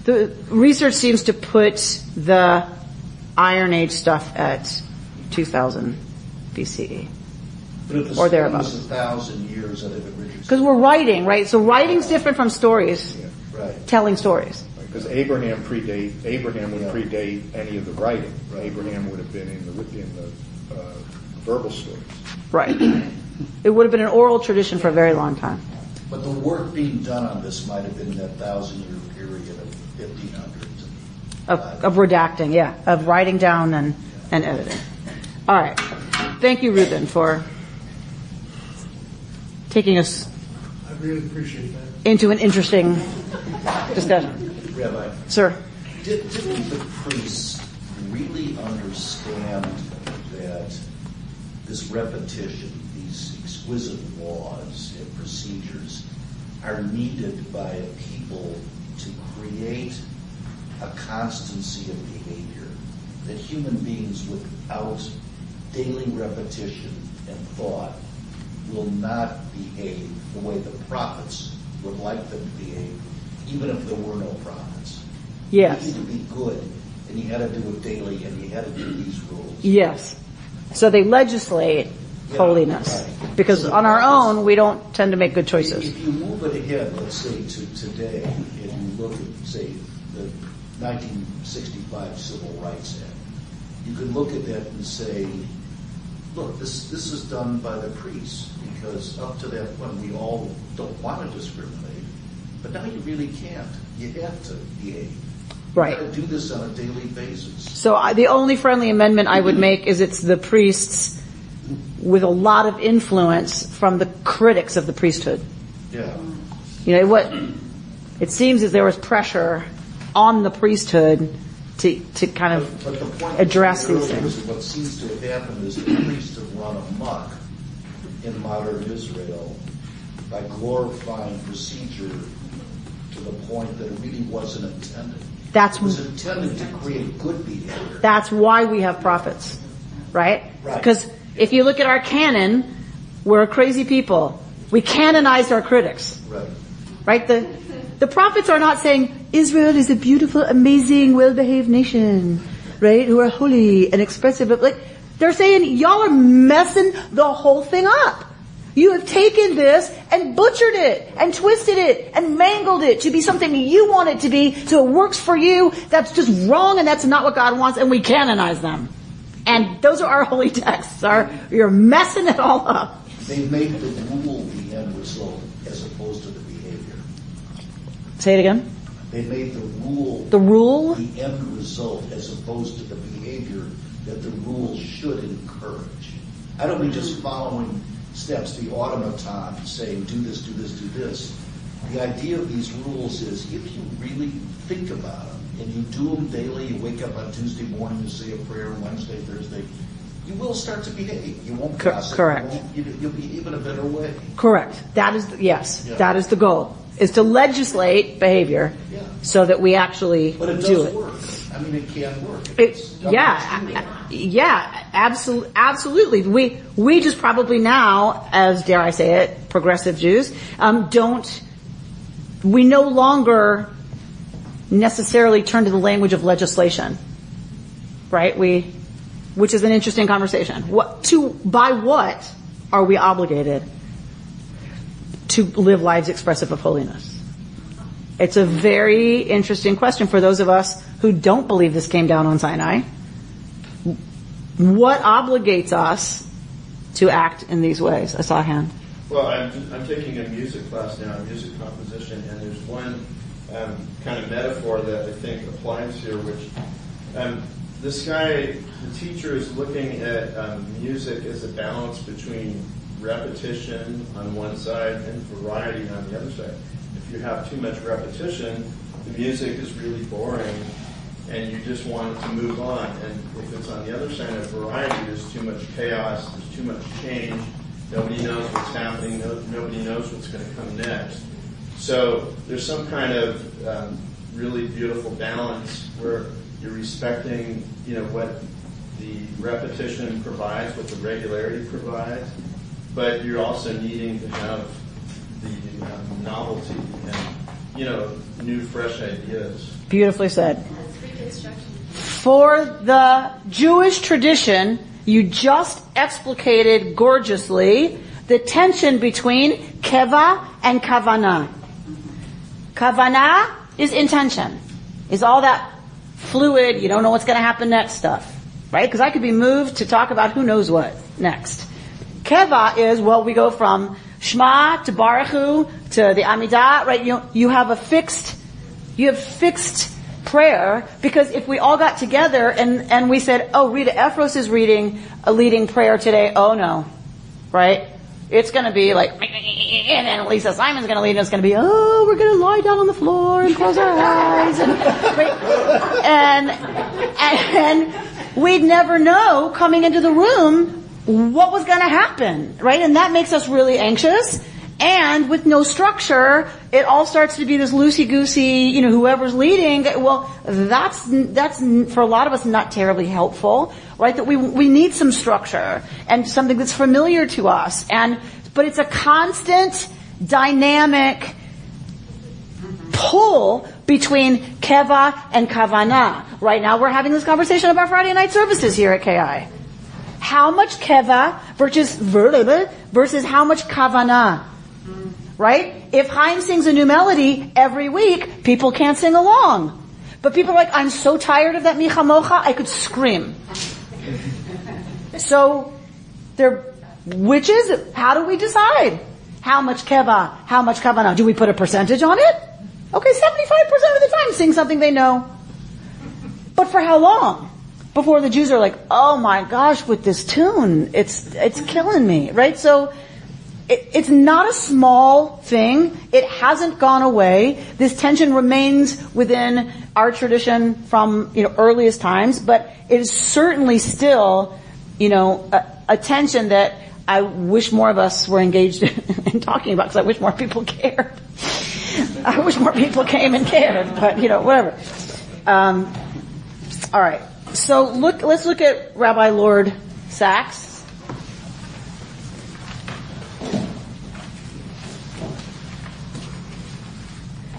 the research seems to put the Iron Age stuff at 2000 BCE But the or thereabouts. a thousand years that it originated. because we're writing, right? So writing's different from stories, Right. telling stories. Because Abraham predate, Abraham would predate any of the writing. Abraham would have been in the, in the verbal stories. Right. It would have been an oral tradition for a very long time. But the work being done on this might have been that thousand year period of 1500s. Of, of redacting, yeah, of writing down and, and editing. All right. Thank you, Ruben, for taking us I really appreciate that. into an interesting discussion. Rabbi, Sir. did, didn't the priests really understand that this repetition, these exquisite laws and procedures are needed by a people to create a constancy of behavior? That human beings without daily repetition and thought will not behave the way the prophets would like them to behave, even if there were no prophets. Yes. You need to be good, and you had to do it daily, and you had to do these rules. Yes. So they legislate holiness. Because on our own, we don't tend to make good choices. If you move it ahead, let's say to today, and you look at, say, the 1965 Civil Rights Act, you can look at that and say, look, this, this is done by the priests, because up to that point, we all don't want to discriminate, but now you really can't. You have to behave. Right. Do this on a daily basis. So I, the only friendly amendment I would make is it's the priests with a lot of influence from the critics of the priesthood. Yeah. You know, what, it seems as there was pressure on the priesthood to, to kind of But the point address these things. What seems to have happened is the priests have run amok in modern Israel by glorifying procedure to the point that it really wasn't intended. That's was intended to create good behavior. That's why we have prophets, right? Right. Because if you look at our canon, we're crazy people. We canonized our critics, Right. right? The, the prophets are not saying, Israel is a beautiful, amazing, well-behaved nation, right? Who are holy and expressive. But like, they're saying, y'all are messing the whole thing up. You have taken this and butchered it and twisted it and mangled it to be something you want it to be so it works for you. That's just wrong and that's not what God wants and we canonize them. And those are our holy texts. Our, you're messing it all up. They made the rule the end result as opposed to the behavior. Say it again. They made the rule The rule? the end result as opposed to the behavior that the rule should encourage. I don't mean just following steps, the automaton saying do this, do this, do this. The idea of these rules is if you really think about them and you do them daily, you wake up on Tuesday morning, you say a prayer, Wednesday, Thursday, you will start to behave. You won't gossip. correct. You you, you'll behave in a better way. Correct. That is, the, yes, Yeah. that is the goal. Is to legislate behavior Yeah. so that we actually do it. But it do does it. work. I mean, it can work. It, it's yeah, yeah, absolutely, absolutely. We we just probably now, as dare I say it, progressive Jews, um, don't. We no longer necessarily turn to the language of legislation, right? We, which is an interesting conversation. What to by what are we obligated to live lives expressive of holiness? It's a very interesting question for those of us who don't believe this came down on Sinai. What obligates us to act in these ways? I saw a hand. Well, I'm, I'm taking a music class now, music composition, and there's one um, kind of metaphor that I think applies here, which um, this guy, the teacher is looking at um, music as a balance between repetition on one side and variety on the other side. If you have too much repetition, the music is really boring and you just want to move on. And if it's on the other side of variety, there's too much chaos, there's too much change, nobody knows what's happening, no, nobody knows what's going to come next. So there's some kind of um, really beautiful balance where you're respecting, you know, what the repetition provides, what the regularity provides, but you're also needing to have the um, novelty and, you know, new, fresh ideas. Beautifully said. For the Jewish tradition, you just explicated gorgeously the tension between keva and kavana. Kavana is intention, is all that fluid, you don't know what's going to happen next stuff, right? Because I could be moved to talk about who knows what next. Keva is, well, we go from Shema to Baruchu to the Amidah, right? You, you have a fixed, you have fixed prayer because if we all got together and, and we said, oh, Rita Ephros is reading a leading prayer today, oh no, right? It's gonna be like, and then Lisa Simon's gonna lead and it's gonna be, oh, we're gonna lie down on the floor and close our eyes and, right? and, and we'd never know coming into the room what was gonna happen, right? And that makes us really anxious. And with no structure, it all starts to be this loosey-goosey, you know, whoever's leading, well, that's, that's for a lot of us not terribly helpful, right? That we, we need some structure and something that's familiar to us. And, but it's a constant, dynamic pull between keva and kavana. Right now we're having this conversation about Friday night services here at KI. How much keva versus, versus how much kavana? Right? If Chaim sings a new melody every week, people can't sing along. But people are like, I'm so tired of that michamocha, I could scream. So, there, which is it? How do we decide? How much keva, how much kavana? Do we put a percentage on it? Okay, 75% of the time sing something they know. But for how long? Before the Jews are like, oh my gosh, with this tune, it's, it's killing me, right? So, it, it's not a small thing. It hasn't gone away. This tension remains within our tradition from, you know, earliest times, but it is certainly still, you know, a, a tension that I wish more of us were engaged in talking about because I wish more people cared. I wish more people came and cared, but you know, whatever. Um, all right. So look, let's look at Rabbi Lord Sacks.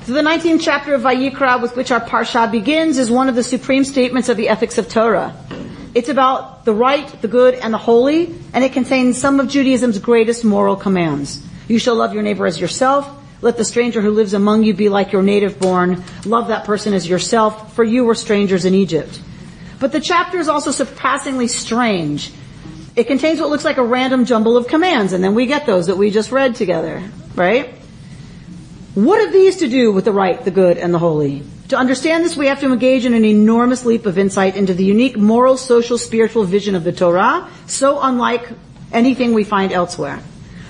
So the 19th chapter of Vayikra with which our Parsha begins is one of the supreme statements of the ethics of Torah. It's about the right, the good, and the holy, and it contains some of Judaism's greatest moral commands. You shall love your neighbor as yourself. Let the stranger who lives among you be like your native born. Love that person as yourself, for you were strangers in Egypt. But the chapter is also surpassingly strange. It contains what looks like a random jumble of commands, and then we get those that we just read together, right? What have these to do with the right, the good, and the holy? To understand this, we have to engage in an enormous leap of insight into the unique moral, social, spiritual vision of the Torah, so unlike anything we find elsewhere.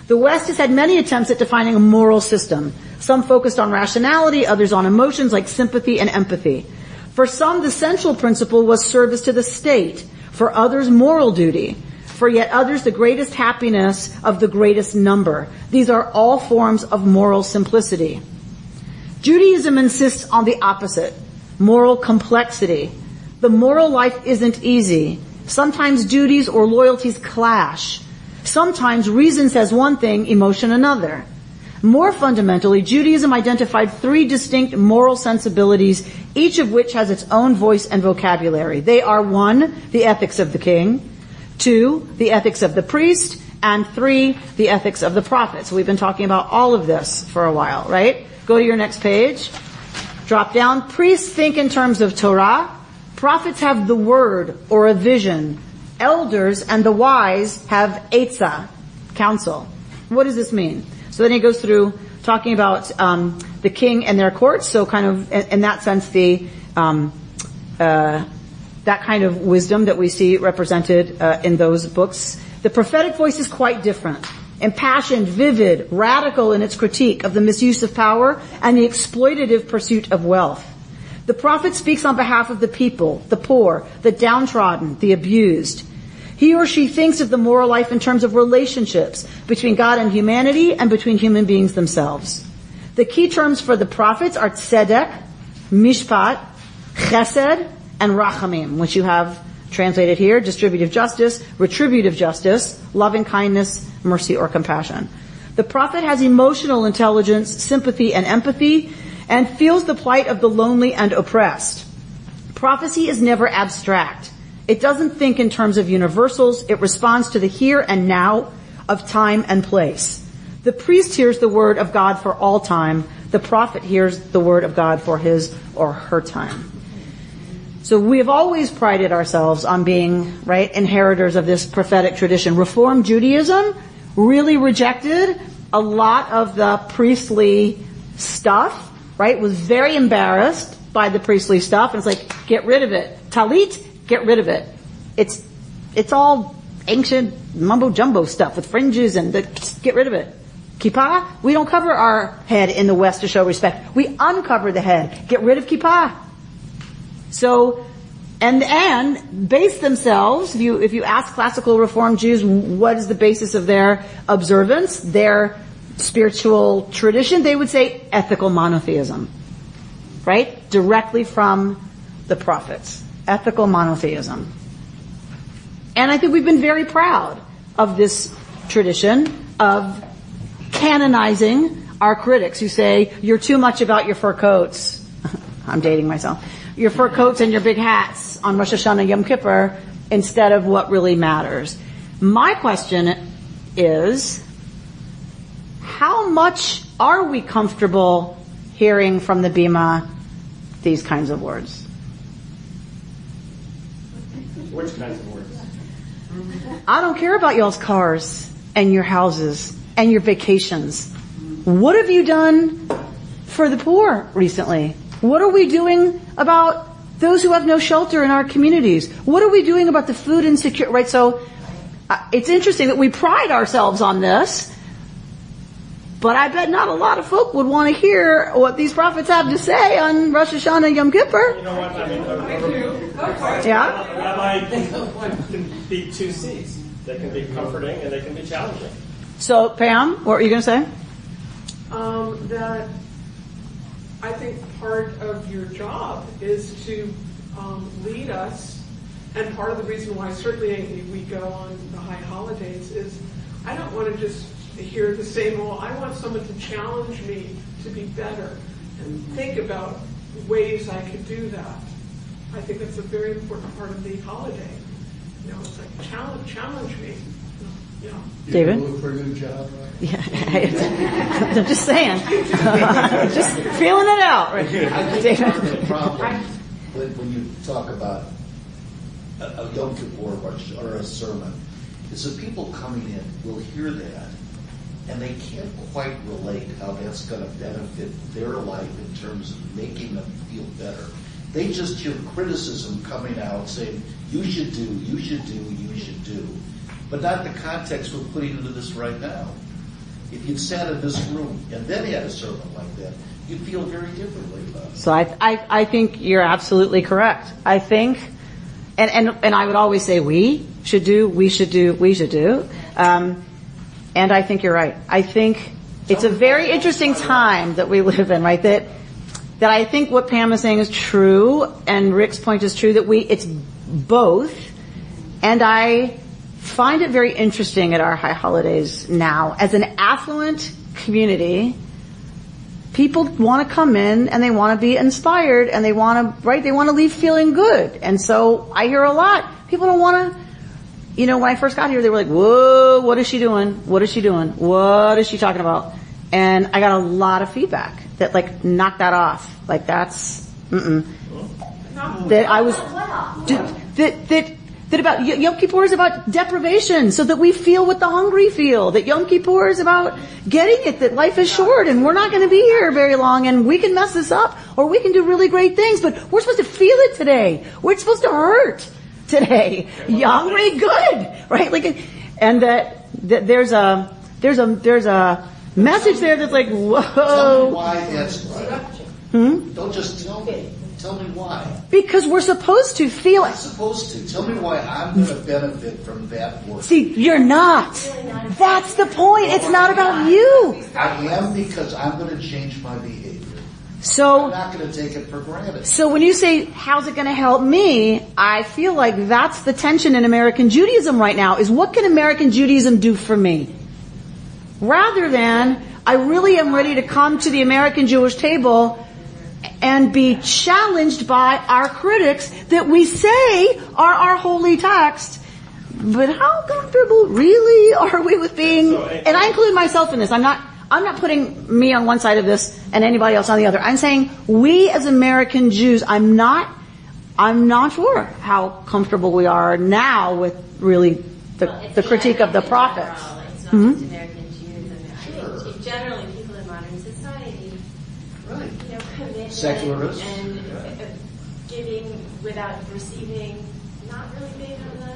The West has had many attempts at defining a moral system. Some focused on rationality, others on emotions like sympathy and empathy. For some, the central principle was service to the state. For others, moral duty. For yet others, the greatest happiness of the greatest number. These are all forms of moral simplicity. Judaism insists on the opposite. Moral complexity. The moral life isn't easy. Sometimes duties or loyalties clash. Sometimes reason says one thing, emotion another. More fundamentally, Judaism identified three distinct moral sensibilities, each of which has its own voice and vocabulary. They are one, the ethics of the king, Two, the ethics of the priest. And three, the ethics of the prophet. So we've been talking about all of this for a while, right? Go to your next page. Drop down. Priests think in terms of Torah. Prophets have the word or a vision. Elders and the wise have Eitzah, counsel. What does this mean? So then he goes through talking about um, the king and their courts. So kind of in, in that sense, the um, uh, that kind of wisdom that we see represented uh, in those books. The prophetic voice is quite different. Impassioned, vivid, radical in its critique of the misuse of power and the exploitative pursuit of wealth. The prophet speaks on behalf of the people, the poor, the downtrodden, the abused. He or she thinks of the moral life in terms of relationships between God and humanity and between human beings themselves. The key terms for the prophets are tzedek, mishpat, chesed, and rachamim, which you have translated here, distributive justice, retributive justice, loving kindness, mercy, or compassion. The prophet has emotional intelligence, sympathy, and empathy, and feels the plight of the lonely and oppressed. Prophecy is never abstract. It doesn't think in terms of universals. It responds to the here and now of time and place. The priest hears the word of God for all time. The prophet hears the word of God for his or her time. So we have always prided ourselves on being, right, inheritors of this prophetic tradition. Reform Judaism really rejected a lot of the priestly stuff, right, was very embarrassed by the priestly stuff and it's like, get rid of it. Talit, get rid of it. It's, it's all ancient mumbo jumbo stuff with fringes and the, get rid of it. Kippah, we don't cover our head in the West to show respect. We uncover the head. Get rid of kippah. So, and, and base themselves, if you, if you ask classical Reform Jews what is the basis of their observance, their spiritual tradition, they would say ethical monotheism. Right? Directly from the prophets. Ethical monotheism. And I think we've been very proud of this tradition of canonizing our critics who say, you're too much about your fur coats. I'm dating myself your fur coats and your big hats on Rosh Hashanah Yom Kippur instead of what really matters. My question is, how much are we comfortable hearing from the Bima these kinds of words? Which kinds of words? I don't care about y'all's cars and your houses and your vacations. What have you done for the poor recently? What are we doing about those who have no shelter in our communities? What are we doing about the food insecurity? Right. So uh, it's interesting that we pride ourselves on this, But I bet not a lot of folk would want to hear what these prophets have to say on Rosh Hashanah and Yom Kippur. You know what? I mean, a, Yeah? a rabbi can be two seats. They can be comforting and they can be challenging. So, Pam, what were you going to say? um, that I think part of your job is to um, lead us, and part of the reason why certainly we go on the high holidays is I don't want to just hear the same old. I want someone to challenge me to be better and think about ways I could do that. I think that's a very important part of the holiday. You know, it's like challenge, challenge me. Yeah. David? Look for a new job, right? Yeah, I'm just saying. just feeling it out. Right? I think David? part of the problem when, when you talk about a, a Yom Kippur or, or a sermon is that people coming in will hear that and they can't quite relate how that's going to benefit their life in terms of making them feel better. They just hear criticism coming out saying, you should do, you should do, you should do. But not the context we're putting into this right now. If you'd sat in this room and then had a sermon like that, you'd feel very differently about it. So I, I, I think you're absolutely correct. I think, and, and, and I would always say we should do, we should do, we should do. Um, and I think you're right. I think it's a very interesting time that we live in, right? That, that I think what Pam is saying is true and Rick's point is true that we, it's both. And I find it very interesting at our high holidays now as an affluent community people want to come in and they want to be inspired and they want to, right, they want to leave feeling good. And so I hear a lot, people don't want to, you know, when I first got here, they were like, whoa, what is she doing? What is she doing? What is she talking about? And I got a lot of feedback that like knocked that off. Like that's, mm-mm. That I was, that, that, that about, Yom Kippur is about deprivation so that we feel what the hungry feel. That Yom Kippur is about getting it, that life is short and we're not going to be here very long and we can mess this up or we can do really great things, but we're supposed to feel it today. We're supposed to hurt today. Hungry? Good. Right? Like, and that, that there's a, there's a, there's a message there that's like, Tell whoa. me why that's right. Hmm? Don't just tell me. Tell me why. Because we're supposed to feel I'm supposed to. Tell me why I'm going to benefit from that work. See, you're not. That's the point. It's not about you. I am because I'm going to change my behavior. So, I'm not going to take it for granted. so when you say, how's it gonna help me? I feel like that's the tension in American Judaism right now, is what can American Judaism do for me? Rather than, I really am ready to come to the American Jewish table and be challenged by our critics that we say are our holy text. But how comfortable really are we with being, and I include myself in this, I'm not, I'm not putting me on one side of this and anybody else on the other. I'm saying we as American Jews, I'm not, I'm not sure how comfortable we are now with really the, the critique of the prophets. It's not mm-hmm Mhm. just American Jews. I mean, I think generally people in modern society, Right. you know, commitment Secularists. and uh, giving without receiving, not really being on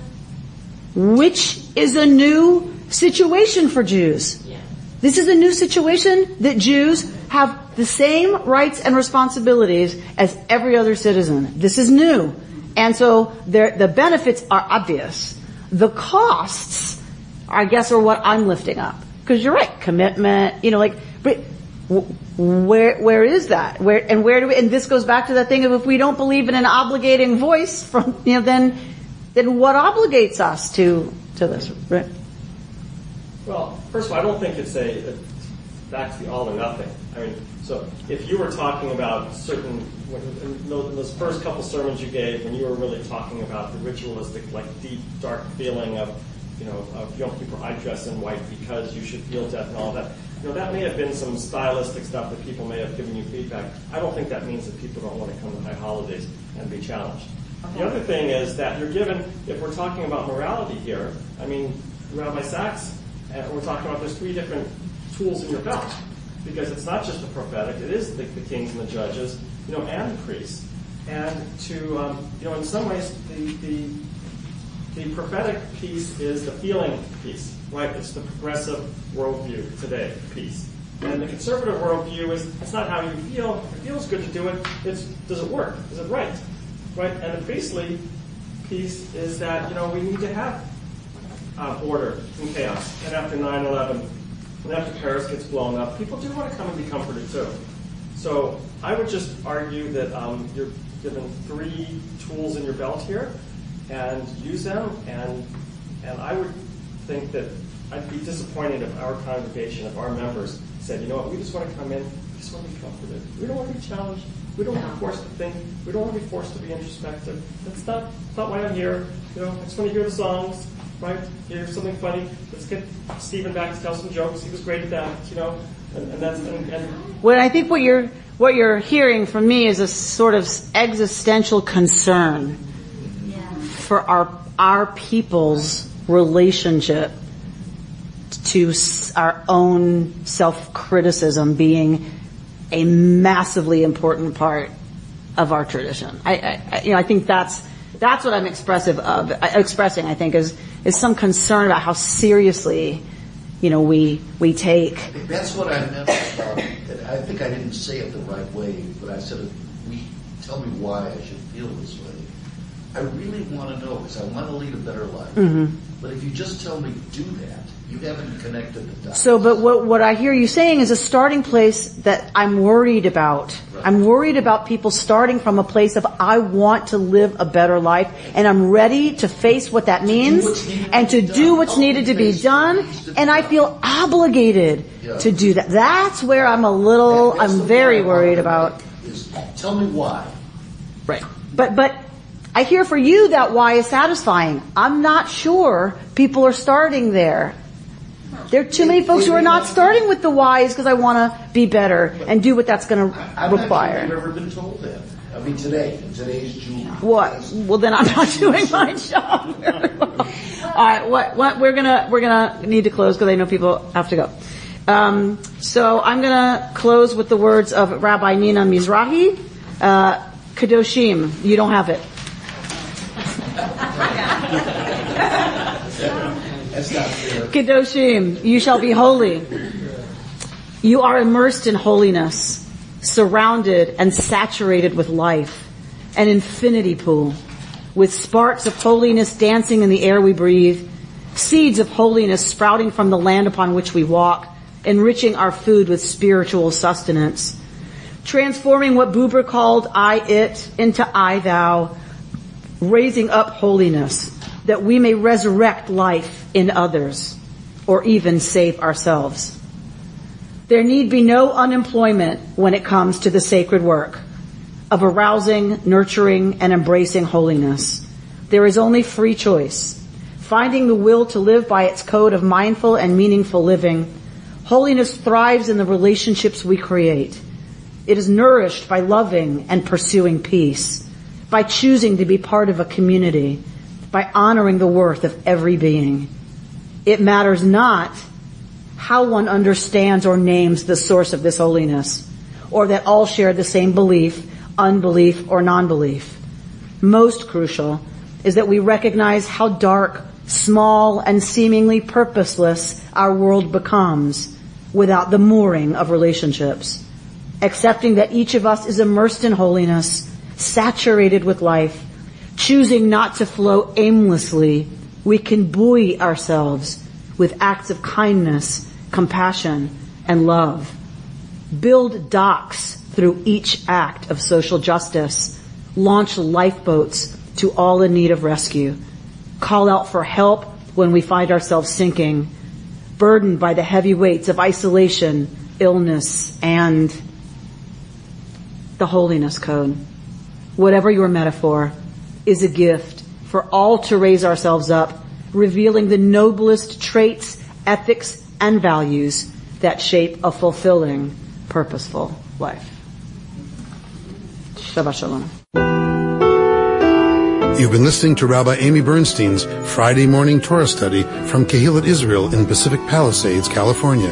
the which is a new situation for Jews. Yeah. This is a new situation that Jews have the same rights and responsibilities as every other citizen. This is new. And so the benefits are obvious. The costs, I guess, are what I'm lifting up. Cause you're right, commitment, you know, like, but w- where, where is that? Where, and where do we, and this goes back to that thing of if we don't believe in an obligating voice from, you know, then, then what obligates us to, to this, right? Well, first of all, I don't think it's a, a that's the all or nothing. I mean, so if you were talking about certain, in those first couple sermons you gave, when you were really talking about the ritualistic, like deep, dark feeling of, you know, of Yom Kippur, I dress in white because you should feel death and all that. You know, that may have been some stylistic stuff that people may have given you feedback. I don't think that means that people don't want to come to high holidays and be challenged. The other thing is that you're given, if we're talking about morality here, I mean, Rabbi Sacks, and we're talking about there's three different tools in your belt. Because it's not just the prophetic, it is the, the kings and the judges, you know, and the priests. And to, um, you know, in some ways, the, the, the prophetic piece is the feeling piece, right? It's the progressive worldview today piece. And the conservative worldview is it's not how you feel. It feels good to do it. It's does it work? Is it right? Right? And the priestly piece is that you know we need to have uh, order and chaos. And after 9/11, and after Paris gets blown up, people do want to come and be comforted too. So I would just argue that um, you're given three tools in your belt here, and use them. And and I would think that I'd be disappointed if our congregation, if our members said, you know what, we just want to come in, we just want to be comforted. We don't want to be challenged. We don't want to be forced to think. We don't want to be forced to be introspective. That's not, that's not why I'm here. You know, I just want to hear the songs, right? Hear something funny. Let's get Stephen back to tell some jokes. He was great at that, you know. And, and that's and, and Well, I think what you're what you're hearing from me is a sort of existential concern for our our people's relationship to our own self-criticism being a massively important part of our tradition. I, I, you know, I think that's that's what I'm expressive of, uh, expressing. I think is is some concern about how seriously, you know, we we take That's what I meant about, I think I didn't say it the right way, but I said, we, tell me why I should feel this way. I really want to know, because I want to lead a better life. Mhm. But if you just tell me do that, you haven't connected the dots. So, but what, what I hear you saying is a starting place that I'm worried about. I'm worried about people starting from a place of I want to live a better life and I'm ready to face what that means and to do what's needed to be done and I feel obligated to do that. That's where I'm a little, I'm very worried about. Is, tell me why. Right. But, but I hear for you that why is satisfying. I'm not sure people are starting there. There are too many folks who are not starting with the whys because I want to be better and do what that's going to I'm not sure require. I've never been told that. I mean, today, in today's June. What? Well, then I'm not doing my job. very well. All right. What? What? We're gonna we're gonna need to close because I know people have to go. Um, so I'm gonna close with the words of Rabbi Nina Mizrahi. Uh, Kadoshim, you don't have it. Kedoshim, you shall be holy. You are immersed in holiness, surrounded and saturated with life, an infinity pool, with sparks of holiness dancing in the air we breathe, seeds of holiness sprouting from the land upon which we walk, enriching our food with spiritual sustenance, transforming what Buber called I it into I thou, raising up holiness that we may resurrect life in others or even save ourselves. There need be no unemployment when it comes to the sacred work of arousing, nurturing, and embracing holiness. There is only free choice. Finding the will to live by its code of mindful and meaningful living, holiness thrives in the relationships we create. It is nourished by loving and pursuing peace, by choosing to be part of a community, by honoring the worth of every being. It matters not how one understands or names the source of this holiness, or that all share the same belief, unbelief, or non-belief. Most crucial is that we recognize how dark, small, and seemingly purposeless our world becomes without the mooring of relationships. Accepting that each of us is immersed in holiness, saturated with life, choosing not to flow aimlessly, we can buoy ourselves with acts of kindness, compassion, and love. Build docks through each act of social justice. Launch lifeboats to all in need of rescue. Call out for help when we find ourselves sinking, burdened by the heavy weights of isolation, illness, and the holiness code. Whatever your metaphor is a gift for all to raise ourselves up, revealing the noblest traits, ethics, and values that shape a fulfilling, purposeful life. Shabbat Shalom. You've been listening to Rabbi Amy Bernstein's Friday morning Torah study from Kehillat Israel in Pacific Palisades, California.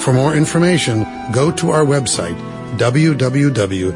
For more information, go to our website, www.ourki.org.